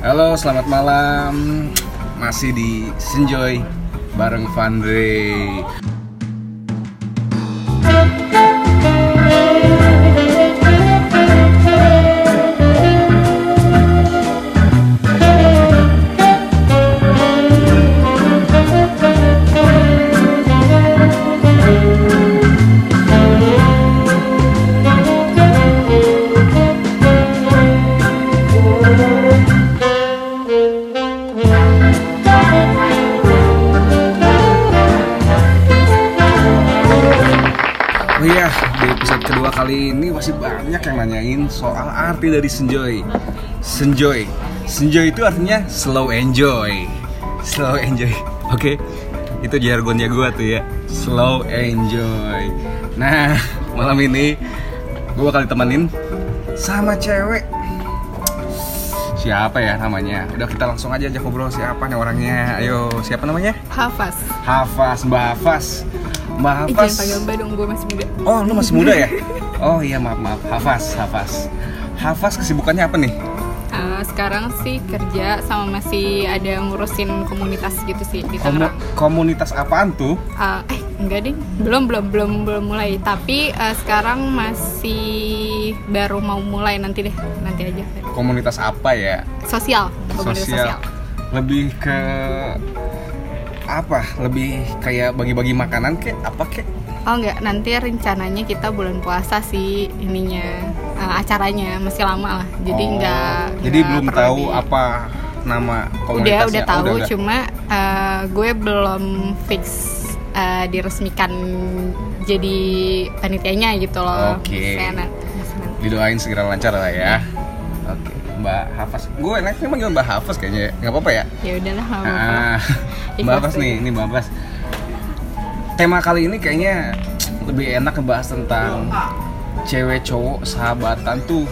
Halo, selamat malam. Masih di Senjoy bareng Vandre. Oh iya, di episode kedua kali ini masih banyak yang nanyain soal arti dari senjoy. Senjoy. Senjoy itu artinya slow enjoy. Slow enjoy. Oke. Itu jargonnya gua tuh ya. Slow enjoy. Nah, malam ini gua bakal ditemenin sama cewek. Siapa ya namanya? Udah kita langsung aja aja ngobrol siapa nih orangnya. Ayo, siapa namanya? Hafaz. Hafaz, Mbak Hafaz. Mbak Eh, Hafaz. jangan panggil Mbak dong, gue masih muda. Oh, lu masih muda ya? Oh iya, maaf, maaf. Hafaz, Hafaz. Hafaz kesibukannya apa nih? Eh, sekarang sih kerja sama masih ada ngurusin komunitas gitu sih di Komu- Tangerang. komunitas apaan tuh? Eh, eh, enggak deh, belum belum belum belum mulai. Tapi eh, sekarang masih baru mau mulai nanti deh, nanti aja. Komunitas apa ya? Sosial, komunitas sosial. Lebih ke apa? Lebih kayak bagi-bagi makanan kek? Apa kek? Oh enggak, nanti rencananya kita bulan puasa sih ininya eh, acaranya masih lama lah. Jadi Oh, enggak Jadi enggak belum tahu di- apa nama udah komunitasnya? udah Oh, tahu udah. cuma eh, gue belum fix eh, diresmikan jadi panitianya gitu loh Oke. Nanti. Didoain segera lancar lah ya. Oke, Mbak Hafaz. Gue enaknya manggil Mbak Hafaz kayaknya. Nggak apa-apa ya? ya udahlah apa-apa. Ah, Mbak aja. nih, ini Mbak Bas. Tema kali ini kayaknya lebih enak ngebahas tentang cewek cowok sahabatan tuh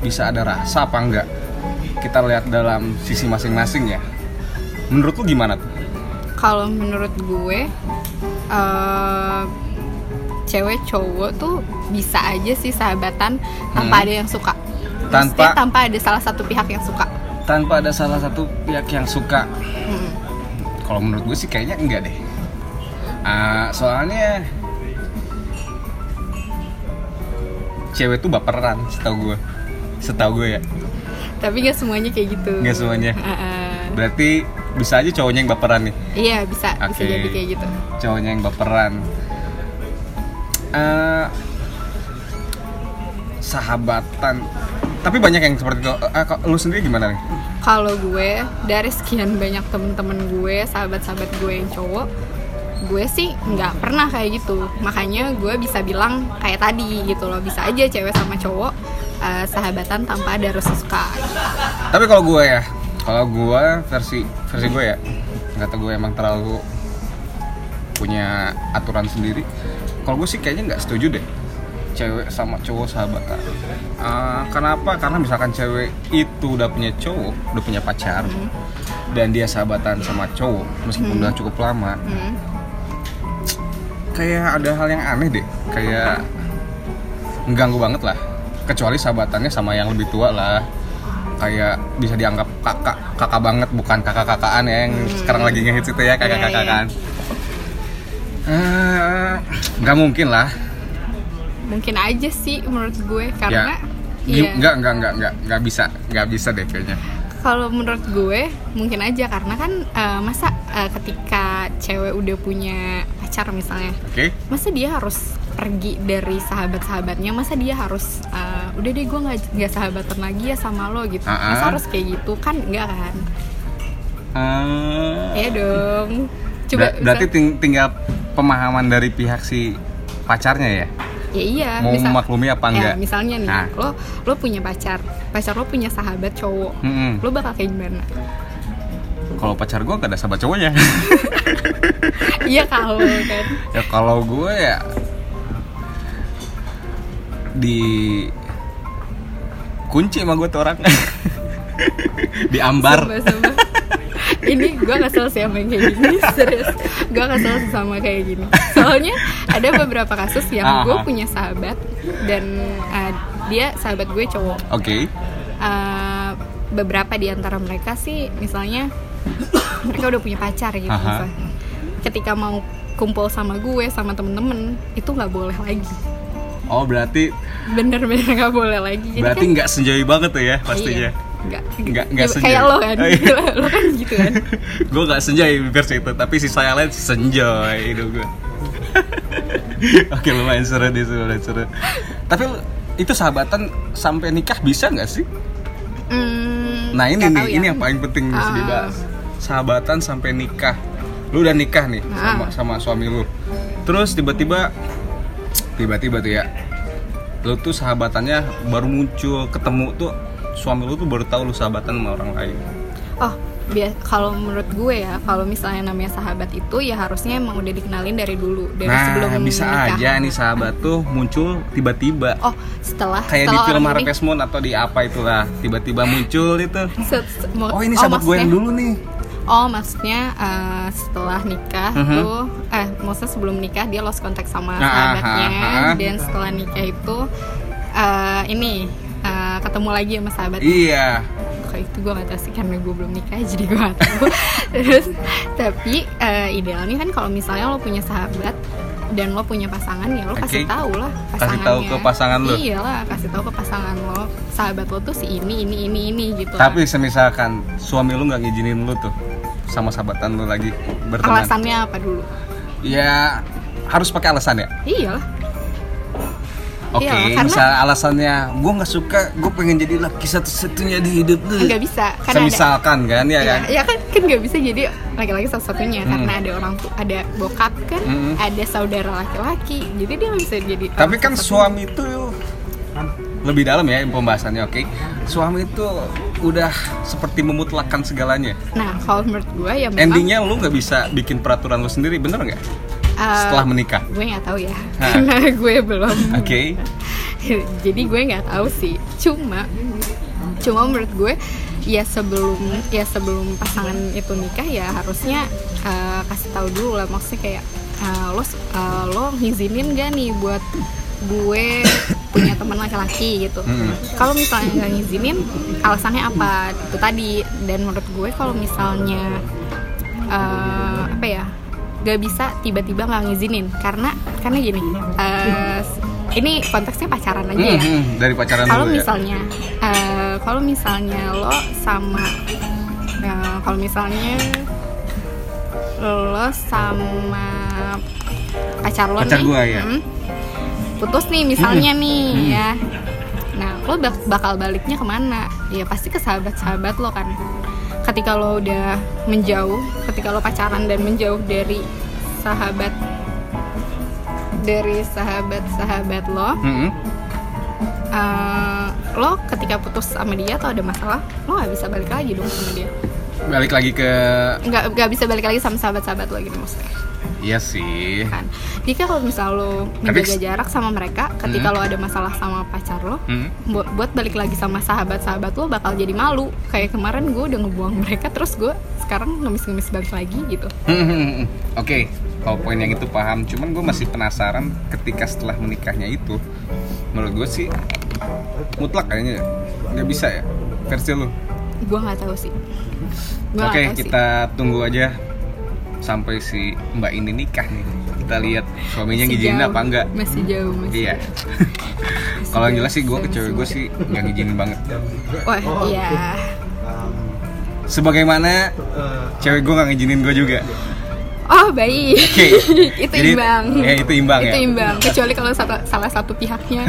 bisa ada rasa apa enggak? Kita lihat dalam sisi masing-masing ya. Menurut lu gimana tuh? kalau menurut gue eh, cewek cowok tuh bisa aja sih sahabatan tanpa Hmm. ada yang suka Tanpa- Maksudnya tanpa ada salah satu pihak yang suka Tanpa ada salah satu pihak yang suka. Hmm. Kalau menurut gue sih kayaknya enggak deh. Ah, soalnya cewek tuh baperan, setahu gue. Setahu gue ya. tapi gak semuanya kayak gitu Nggak semuanya. Eh, eh. Berarti bisa aja cowoknya yang baperan nih. iya bisa bisa Oke. jadi kayak gitu Cowoknya yang baperan. Eh, sahabatan. Tapi banyak yang seperti itu. Eh, kok lu sendiri gimana nih? Kalau gue dari sekian banyak temen-temen gue, sahabat-sahabat gue yang cowok, gue sih nggak pernah kayak gitu. Makanya gue bisa bilang kayak tadi gitu loh, bisa aja cewek sama cowok eh, sahabatan tanpa ada rasa suka. Tapi kalau gue ya, kalau gue versi versi gue ya, kata gue emang terlalu punya aturan sendiri. Kalau gue sih kayaknya nggak setuju deh cewek sama cowok sahabatan. Eh, kenapa? Karena misalkan cewek itu udah punya cowok, udah punya pacar, dan dia sahabatan sama cowok, meskipun udah cukup lama, Hmm. kayak ada hal yang aneh deh, kayak mengganggu banget lah. Kecuali sahabatannya sama yang lebih tua lah, kayak bisa dianggap kakak kakak banget bukan kakak kakaan ya yang sekarang lagi ngehits itu ya kakak kakakan Eh, nggak mungkin lah Mungkin aja sih menurut gue ya. karena Gi- iya. nggak nggak nggak nggak nggak bisa nggak bisa deh kayaknya. Kalau menurut gue mungkin aja karena kan eh, masa eh, ketika cewek udah punya pacar misalnya, oke. masa dia harus pergi dari sahabat-sahabatnya? Masa dia harus uh, udah deh gue nggak nggak sahabatan lagi ya sama lo gitu. Ah, ah. masa harus kayak gitu? Kan enggak kan? Eh, ya dong. Coba ber- berarti ting- tinggal pemahaman dari pihak si pacarnya ya ya iya mau misal- memaklumi apa ya, enggak? misalnya nih Nah. lo lo punya pacar pacar lo punya sahabat cowok Mm-mm. lo bakal kayak gimana? Kalau pacar gue gak ada sahabat cowoknya. Iya kalau kan. Ya kalau gue ya di kunci sama gue tuh orang. Diambar Sumpah, sumpah. Ini gue kesel sih sama yang kayak gini serius gue kesel sama kayak gini soalnya ada beberapa kasus yang gue Aha. punya sahabat dan uh, dia sahabat gue cowok oke Uh, beberapa di antara mereka sih misalnya mereka udah punya pacar gitu Aha. misalnya. ketika mau kumpul sama gue sama temen-temen itu nggak boleh lagi Oh berarti bener-bener nggak boleh lagi Jadi berarti kan- nggak senjoi banget tuh ya pastinya. Iya. Nggak, Nggak- nggak senjoi. kayak lo kan Oh, iya. lo kan gitu kan gue nggak senjoi versi itu, tapi si saya lain senjoi hidup gue. Oke lumayan seru deh, lumayan seru. Tapi itu sahabatan sampai nikah bisa nggak sih? Hmm, Nah ini nih, ya. ini yang paling penting Ah. dibahas. Sahabatan sampai nikah. Lu udah nikah nih sama Ah. sama suami lu. Terus tiba-tiba tiba-tiba tuh ya. Lu tuh sahabatannya baru muncul, ketemu tuh suami lu tuh baru tahu lu sahabatan sama orang lain. Oh, kalau menurut gue ya, kalau misalnya namanya sahabat itu ya harusnya emang udah dikenalin dari dulu, dari nah, sebelum bisa nikah. aja nih sahabat tuh muncul tiba-tiba. Oh, setelah Kayak di setelah film orang ini- Harvest Moon atau di apa itulah, tiba-tiba muncul itu. se- se- mau- Oh ini sahabat gue yang dulu nih. Oh, maksudnya eh, setelah nikah Mhm. tuh, eh, maksudnya sebelum nikah dia lost contact sama Ah, sahabatnya, ah, ah. dan setelah nikah itu eh, ini eh, ketemu lagi sama sahabat. Iya. Kalau itu gue gak tahu sih karena gue belum nikah jadi gue gak tahu. Terus tapi eh, idealnya kan kalau misalnya lo punya sahabat dan lo punya pasangan ya lo kasih Oke. tahu lah Kasih pasangannya. tahu ke pasangan lo. Iyalah kasih tahu ke pasangan lo sahabat lo tuh si ini ini ini ini gitu. Tapi semisalkan suami lu nggak ngizinin lu tuh sama sahabatan lu lagi berteman. alasannya apa dulu? Ya harus pakai alasan ya. Iyalah. Oke, Iya, karena- misal alasannya gue nggak suka, gue pengen jadi laki satu-satunya di hidup lu. nggak bisa karena ada Semisalkan kan ya ya, kan. ya kan kan nggak bisa jadi laki-laki satu-satunya Hmm. karena ada orang tuh ada bokap kan Hmm. ada saudara laki-laki jadi dia nggak bisa jadi Tapi kan suami itu lebih dalam ya pembahasannya, oke. Suami itu udah seperti memutlakkan segalanya. nah kalau menurut gue ya memang Endingnya lu nggak bisa bikin peraturan lu sendiri, bener nggak? Eh, Setelah menikah. gue nggak tahu ya Hah. karena gue belum Oke. jadi gue nggak tahu sih cuma cuma menurut gue ya sebelum ya sebelum pasangan itu nikah ya harusnya eh, kasih tahu dulu lah maksudnya kayak eh, lo eh, lo ngizinin gak nih buat gue punya teman laki-laki gitu Mm-mm. kalau misalnya nggak ngizinin alasannya apa itu tadi dan menurut gue kalau misalnya eh, apa ya nggak bisa tiba-tiba nggak ngizinin karena karena gini eh, ini konteksnya pacaran aja ya Hmm, hmm, dari pacaran kalau ya. misalnya eh, kalau misalnya lo sama eh, kalau misalnya lo sama pacar lo Pacar nih gua, ya. hmm, putus nih misalnya nih hmm. ya nah lo bak- bakal baliknya ke mana ya pasti ke sahabat-sahabat lo kan ketika lo udah menjauh ketika lo pacaran dan menjauh dari sahabat dari sahabat-sahabat lo Hmm, hmm. eh, lo ketika putus sama dia atau ada masalah lo nggak bisa balik lagi dong sama dia Balik lagi ke nggak nggak bisa balik lagi sama sahabat-sahabat lo gitu maksudnya Iya sih. kan jika kalau misal lo Tapi- menjaga jarak sama mereka ketika Hmm. lo ada masalah sama pacar lo Hmm. buat, buat balik lagi sama sahabat-sahabat lo bakal jadi malu kayak kemarin gue udah ngebuang mereka terus gue sekarang ngemis-ngemis balik lagi gitu Hmm. Oke, kalau poin yang itu paham. Cuman gue masih penasaran ketika setelah menikahnya itu, menurut gue sih mutlak kayaknya ya. nggak bisa ya versi lu. gue nggak tahu sih Oke, sih. kita tunggu aja sampai si Mbak ini nikah nih. Kita lihat suaminya Masih ngizinin jauh. apa enggak. masih jauh masih Iya. Kalau yang jelas sih gue ke cewek gue sih nggak ngizinin banget. wah iya Sebagaimana cewek gue nggak ngizinin gue juga. Oh baik, Oke. itu Jadi- imbang. ya, itu imbang Itu ya. imbang. Kecuali kalau satu, salah satu pihaknya,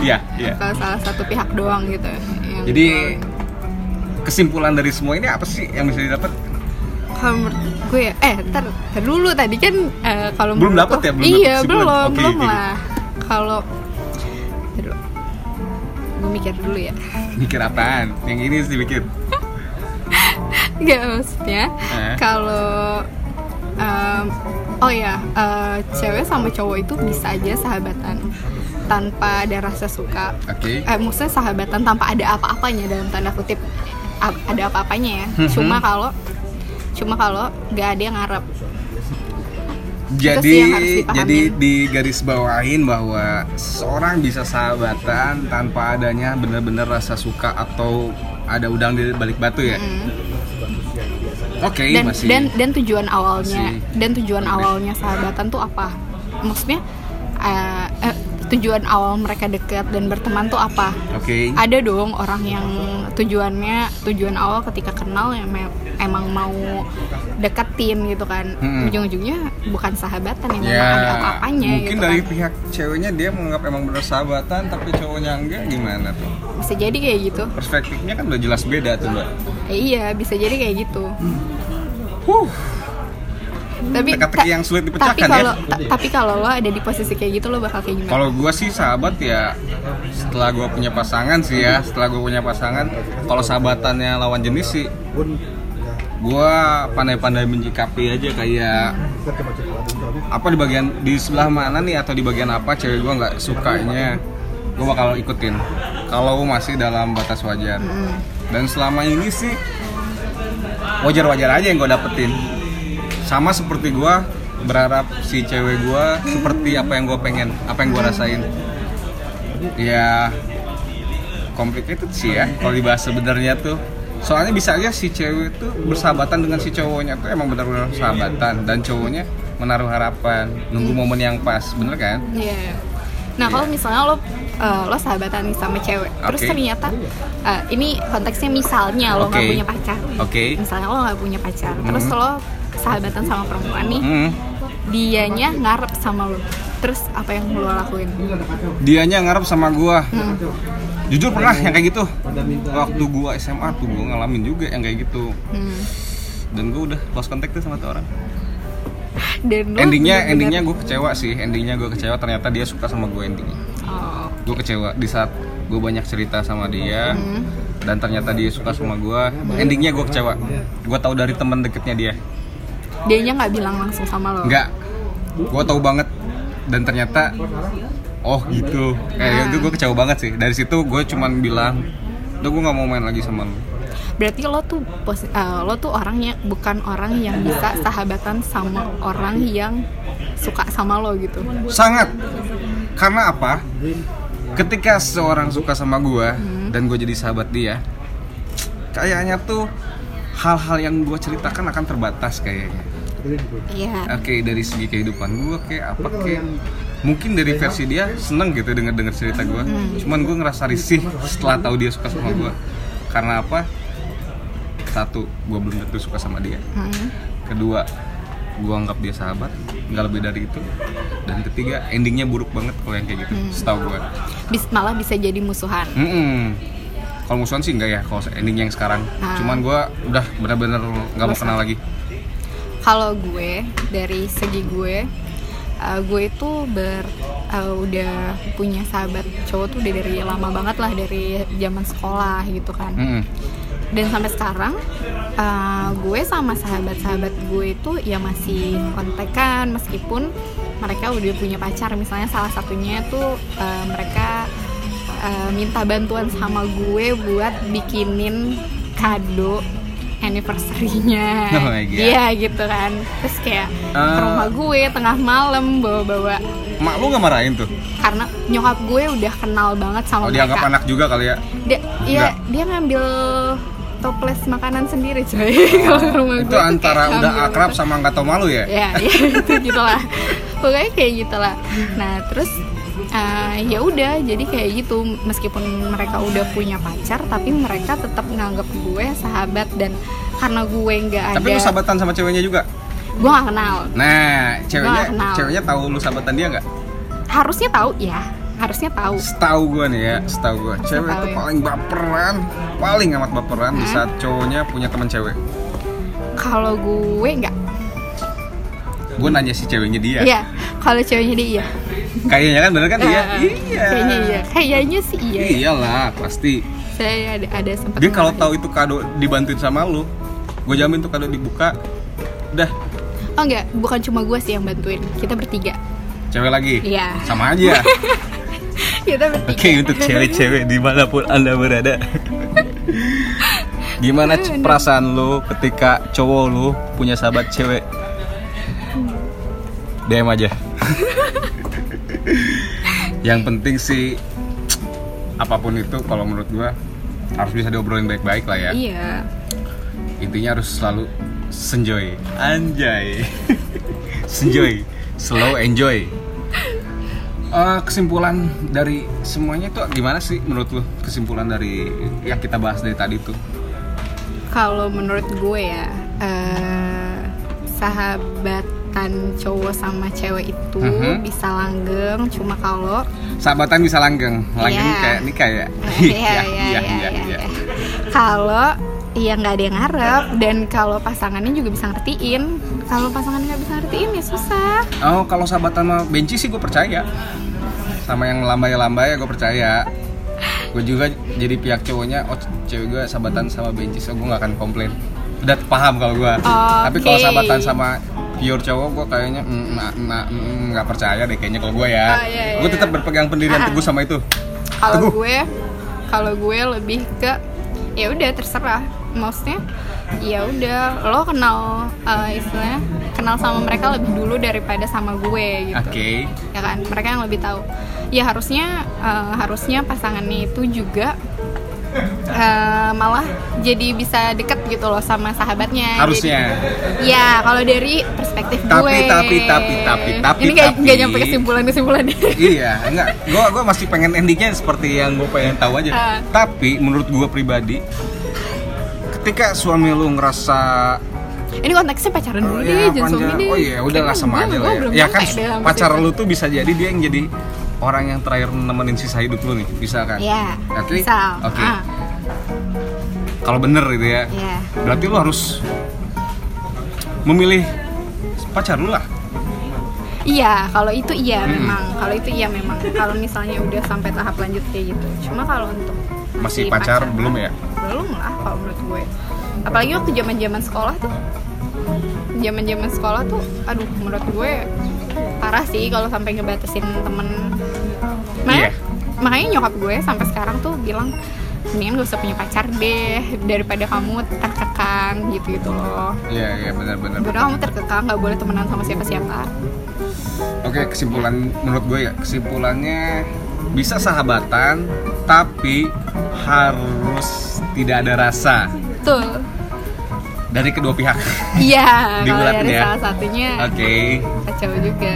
Iya, iya. kalau salah satu pihak doang gitu. Jadi kesimpulan dari semua ini apa sih yang bisa didapat? Kalau menurut gue ya, eh ntar, ntar dulu tadi kan eh, kalau Belum lo- ya? Belum iya dapet belum Oke, belum oke. lah. Kalau gue mikir dulu ya. Mikir apaan? Yang ini sih mikir. Gak maksudnya Eh. kalau em, oh ya eh, cewek sama cowok itu bisa aja sahabatan tanpa ada rasa suka Oke. eh, maksudnya sahabatan tanpa ada apa-apanya dalam tanda kutip ada apa-apanya ya Mhm. cuma kalau cuma kalau nggak ada yang ngarep. Jadi yang jadi di garis bawahin bahwa seorang bisa sahabatan tanpa adanya benar-benar rasa suka atau ada udang di balik batu ya? Mm. oke dan masih dan dan tujuan awalnya masih- dan tujuan awalnya sahabatan tuh apa? Maksudnya eh, eh, tujuan awal mereka dekat dan berteman tuh apa? Oke. Ada dong orang yang tujuannya tujuan awal ketika kenal ya me- emang mau deketin gitu kan. Mm-mm. ujung-ujungnya bukan sahabatan yang ya ada apa-apanya mungkin gitu dari kan. pihak ceweknya dia menganggap emang bener sahabatan tapi cowoknya enggak gimana tuh? Bisa jadi kayak gitu. Perspektifnya kan udah jelas beda tuh mbak. Eh, iya bisa jadi kayak gitu. Huh tapi teka-teki yang sulit tapi dipecahkan kalau ya. ta- tapi kalau lo ada di posisi kayak gitu lo bakal kayak gimana? Kalau gua sih sahabat ya setelah gua punya pasangan sih ya, setelah gua punya pasangan, kalau sahabatannya lawan jenis sih gua pandai-pandai menyikapi aja kayak apa di bagian di sebelah mana nih atau di bagian apa cewek gua nggak sukanya gua bakal ikutin. Kalau masih dalam batas wajar. Dan selama ini sih wajar-wajar aja yang gue dapetin sama seperti gue berharap si cewek gue seperti apa yang gue pengen apa yang gue rasain ya complicated sih ya kalau dibahas sebenarnya tuh soalnya bisa aja si cewek tuh bersahabatan dengan si cowoknya tuh emang benar-benar sahabatan dan cowoknya menaruh harapan nunggu momen yang pas bener kan Iya. Nah kalau misalnya lo eh, lo sahabatan sama cewek, terus Oke. ternyata eh, ini konteksnya misalnya lo nggak Oke. punya pacar, Oke. misalnya lo nggak punya pacar, terus Hmm. lo sahabatan sama perempuan nih, Hmm. dianya ngarep sama lo, terus apa yang lo lakuin? dianya ngarep sama gue Hmm. jujur pernah yang kayak gitu waktu gua SMA tuh gua ngalamin juga yang kayak gitu Hmm. dan gua udah lost contact tuh sama tuh orang Dan endingnya bener-bener- endingnya gue kecewa sih endingnya gue kecewa ternyata dia suka sama gue endingnya Oh. gue kecewa di saat gue banyak cerita sama dia Hmm. dan ternyata dia suka sama gue endingnya gue kecewa gue tahu dari teman deketnya dia Dianya nggak bilang langsung sama lo. nggak. Gue tahu banget. Dan ternyata oh gitu. Kayak itu gue kecewa banget sih. Dari situ gue cuman bilang udah gue nggak mau main lagi sama lu Berarti lo tuh pos- eh, lo tuh orangnya bukan orang yang bisa sahabatan sama orang yang suka sama lo gitu. sangat. Karena apa? Ketika seorang suka sama gue Hmm. dan gue jadi sahabat dia kayaknya tuh hal-hal yang gue ceritakan akan terbatas kayaknya Iya. oke dari segi kehidupan gue kayak apa kayak mungkin dari versi dia seneng gitu denger denger cerita gue Hmm. cuman gue ngerasa risih setelah tahu dia suka sama gue karena apa satu gue belum tentu suka sama dia Hmm. kedua gue anggap dia sahabat nggak lebih dari itu dan ketiga endingnya buruk banget kalau yang kayak gitu Hmm. setahu gue Bis- malah bisa jadi musuhan. Mm-mm. kalau musuhan sih enggak ya kalau ending yang sekarang Ah. cuman gue udah benar-benar nggak mau kenal lagi Kalau gue dari segi gue, uh, gue itu ber uh, udah punya sahabat cowok tuh udah dari lama banget lah dari zaman sekolah gitu kan. Mm-mm. Dan sampai sekarang uh, gue sama sahabat-sahabat gue itu ya masih kontekan meskipun mereka udah punya pacar. Misalnya salah satunya tuh uh, mereka uh, minta bantuan sama gue buat bikinin kado anniversary-nya. Oh my God. Iya gitu kan. Terus kayak ke Ah. rumah gue tengah malam bawa-bawa. Mak lu nggak marahin tuh? Karena nyokap gue udah kenal banget sama oh mereka. dianggap anak juga kali ya? Dia iya dia ngambil toples makanan sendiri coy kalau ke rumah gue itu tuh kayak antara udah akrab gitu. sama nggak tau malu ya? Ya ya itu gitulah pokoknya kayak gitulah. Nah terus eh, ya udah jadi kayak gitu. Meskipun mereka udah punya pacar tapi mereka tetap nganggap gue sahabat dan karena gue nggak ada tapi lu sahabatan sama ceweknya juga? Gue gak kenal. Nah ceweknya kenal. ceweknya tahu lu sahabatan dia nggak? Harusnya tahu ya. Harusnya tahu. Setahu gue nih ya setahu gue cewek itu ya. paling baperan paling amat baperan di Hmm? saat cowoknya punya teman cewek. Kalau gue nggak. Gue nanya si ceweknya dia. Iya kalau ceweknya dia iya. Kayaknya kan bener kan? Iya. Eh, iya. Kayaknya iya. Kayaknya sih iya. Iyalah pasti. Saya ada ada sempat dia kalau tahu itu kado dibantuin sama lu gue jamin tuh kado dibuka udah oh enggak. Bukan cuma gue sih yang bantuin. Kita bertiga. Cewek lagi? Iya. sama aja. Kita bertiga. Oke untuk cewek-cewek di mana pun anda berada. Gimana perasaan lu ketika cowok lu punya sahabat cewek? DM aja Yang penting sih Apa pun itu kalau menurut gua harus bisa diobrolin baik-baik lah ya. Iya. Intinya harus selalu senjoy. Anjay. Senjoy. Slow enjoy. Eh, kesimpulan dari semuanya itu gimana sih menurut lu? Kesimpulan dari yang kita bahas dari tadi tuh. Kalau menurut gue ya eh, sahabatan cowok sama cewek itu Mhm. bisa langgeng cuma kalau sahabatan bisa langgeng. Langgeng Iya. kayak nikah ya? Iya iya iya iya kalau ya nggak ada yang ngarep. Dan kalau pasangannya juga bisa ngertiin. Kalau pasangannya nggak bisa ngertiin ya susah. Oh kalau sahabatan sama benci sih gue percaya. Sama yang lambai-lambai ya gue percaya. Gue juga jadi pihak cowoknya oh cewek gue sahabatan sama benci so gue gak akan komplain. Udah paham kalau gue. Tapi kalau sahabatan sama pure cowok gue kayaknya mm, nah, nah, mm, nggak percaya deh kayaknya kalau gue ya. Oh, iya, iya, gue tetap iya. berpegang pendirian Ah. teguh sama itu. Kalau gue kalau gue lebih ke ya udah terserah. Maksudnya ya udah lo kenal eh, istilahnya kenal sama mereka lebih dulu daripada sama gue gitu. Oke. Ya kan? Mereka yang lebih tahu. Ya harusnya eh, harusnya pasangannya itu juga eh, malah jadi bisa deket gitu loh sama sahabatnya. Harusnya. Jadi- ya kalau dari perspektif Tapi, gue. tapi, tapi, tapi, tapi, ini nggak nggak nyampe kesimpulan kesimpulan iya enggak. Gue gua masih pengen endingnya seperti yang gue pengen tahu aja. Ah. tapi menurut gue pribadi ketika suami lu ngerasa ini konteksnya pacaran dulu Oh, deh iya, jangan suami deh. Oh iya, udahlah Kayaknya sama gue- aja gue lah ya. Ya kan pacar lu tuh bisa jadi dia yang jadi orang yang terakhir nemenin sisa hidup lu nih, bisa kan? Iya, Oke. misal. Oke. Ah. Kalau bener gitu ya. Iya. Berarti lu harus memilih pacar lu lah. Iya, kalau itu iya Hmm. memang. Kalau itu iya memang. Kalau misalnya udah sampai tahap lanjut kayak gitu. Cuma kalau untuk Masih pacar, belum ya? Belum lah kalau menurut gue. Apalagi waktu zaman-zaman sekolah tuh. Zaman-zaman sekolah tuh aduh menurut gue parah sih kalau sampai ngebatasin temen. Makanya, Iya. makanya nyokap gue sampai sekarang tuh bilang mendingan gak usah punya pacar deh daripada kamu terkekang gitu gitu loh. Iya, iya benar-benar. Udah kamu terkekang nggak boleh temenan sama siapa-siapa. Oke, kesimpulan menurut gue ya, kesimpulannya bisa sahabatan tapi harus tidak ada rasa Betul. dari kedua pihak. Iya, kalau dari ya. salah satunya Oke. kacau juga.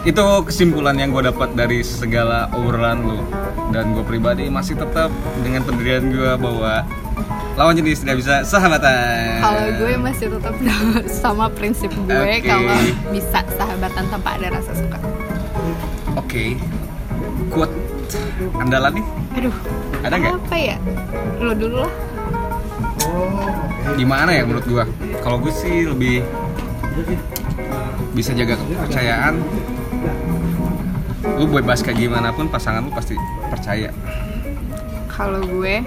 Itu kesimpulan yang gue dapat dari segala obrolan lu dan gue pribadi masih tetap dengan pendirian gue bahwa lawan jenis tidak bisa sahabatan Kalau gue masih tetap sama prinsip gue Oke. kalau bisa sahabatan tanpa ada rasa suka. oke quote andalan nih Aduh, Ada nggak? Apa ya? Lo dulu lah. gimana ya menurut gue kalau gue sih lebih bisa jaga kepercayaan lu bebas kayak gimana pun pasangan lu pasti percaya Kalau gue,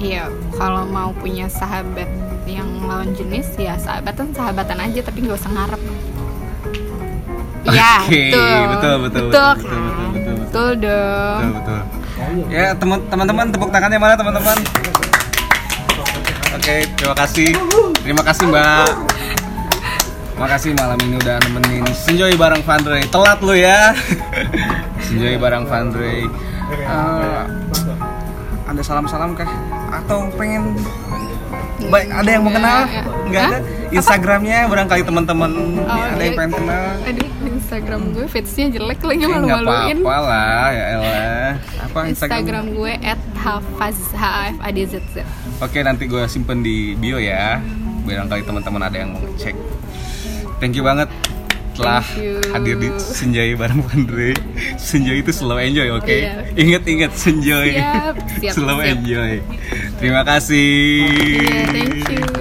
iya kalau mau punya sahabat yang lawan jenis ya sahabatan sahabatan aja tapi nggak usah ngarep. Iya, Oke, betul. betul, betul, betul, betul, betul, betul, betul, betul. Betul dong. betul betul ya teman teman-teman tepuk tangannya mana teman-teman oke terima kasih terima kasih mbak Makasih malam ini udah nemenin Senjoy bareng Vandre Telat lu ya Senjoy bareng Vandre Eh, Ada salam-salam kah? Atau pengen Baik, ada yang mau kenal? Nggak, Nggak ada? Instagramnya barangkali teman-teman Oh, ada yang iya. pengen kenal Aduh, Instagram gue feedsnya jelek lagi Eh, malu-maluin. apa-apa lah ya elah Apa Instagram? Instagram gue @hafaz h a f a d z z. Oke nanti gue simpen di bio ya Barangkali teman-teman ada yang mau cek Thank you banget telah hadir di Senjai bareng Andre Senjai itu slow enjoy oke Iya. Ingat-ingat Senjai Siap, siap, Slow siap. enjoy Terima kasih Iya, thank you.